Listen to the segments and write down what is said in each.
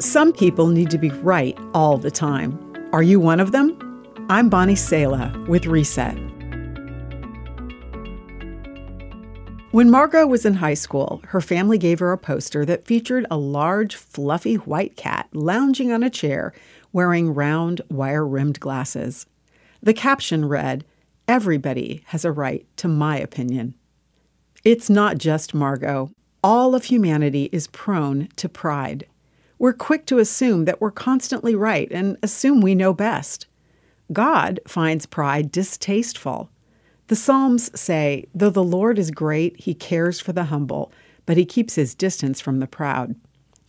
Some people need to be right all the time. Are you one of them? I'm Bonnie Sala with Reset. When Margot was in high school, her family gave her a poster that featured a large, fluffy white cat lounging on a chair wearing round, wire rimmed glasses. The caption read, Everybody has a right to my opinion. It's not just Margot. All of humanity is prone to pride. We're quick to assume that we're constantly right and assume we know best. God finds pride distasteful. The Psalms say, Though the Lord is great, he cares for the humble, but he keeps his distance from the proud.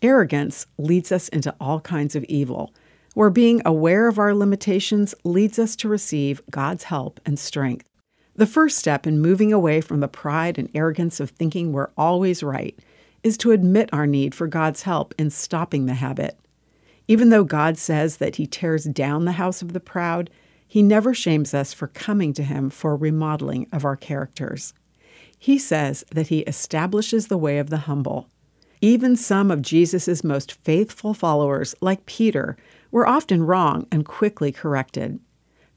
Arrogance leads us into all kinds of evil, where being aware of our limitations leads us to receive God's help and strength. The first step in moving away from the pride and arrogance of thinking we're always right is to admit our need for God's help in stopping the habit. Even though God says that He tears down the house of the proud, He never shames us for coming to Him for remodeling of our characters. He says that He establishes the way of the humble. Even some of Jesus' most faithful followers, like Peter, were often wrong and quickly corrected.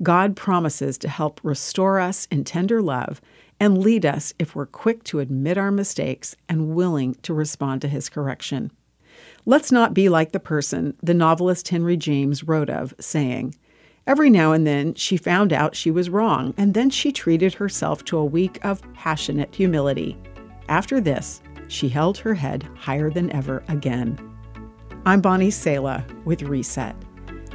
God promises to help restore us in tender love and lead us if we're quick to admit our mistakes and willing to respond to his correction. Let's not be like the person the novelist Henry James wrote of, saying, Every now and then she found out she was wrong, and then she treated herself to a week of passionate humility. After this, she held her head higher than ever again. I'm Bonnie Sala with Reset.